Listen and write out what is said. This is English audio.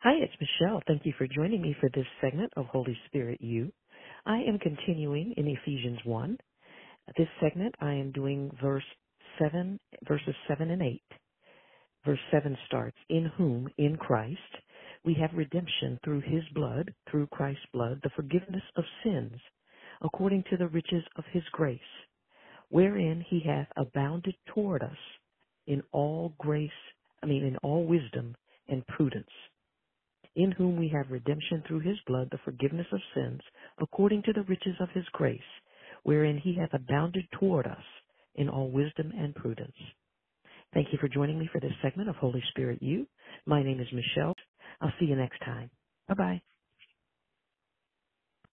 Hi, it's Michelle. Thank you for joining me for this segment of Holy Spirit U. I am continuing in Ephesians 1. This segment, I am doing verse 7, verses 7 and 8. Verse 7 starts, In whom, in Christ, we have redemption through his blood, through Christ's blood, the forgiveness of sins, according to the riches of his grace, wherein he hath abounded toward us in all grace, I mean, in all wisdom and prudence in whom we have redemption through his blood, the forgiveness of sins, according to the riches of his grace, wherein he hath abounded toward us in all wisdom and prudence. Thank you for joining me for this segment of Holy Spirit U. My name is Michelle. I'll see you next time. Bye bye.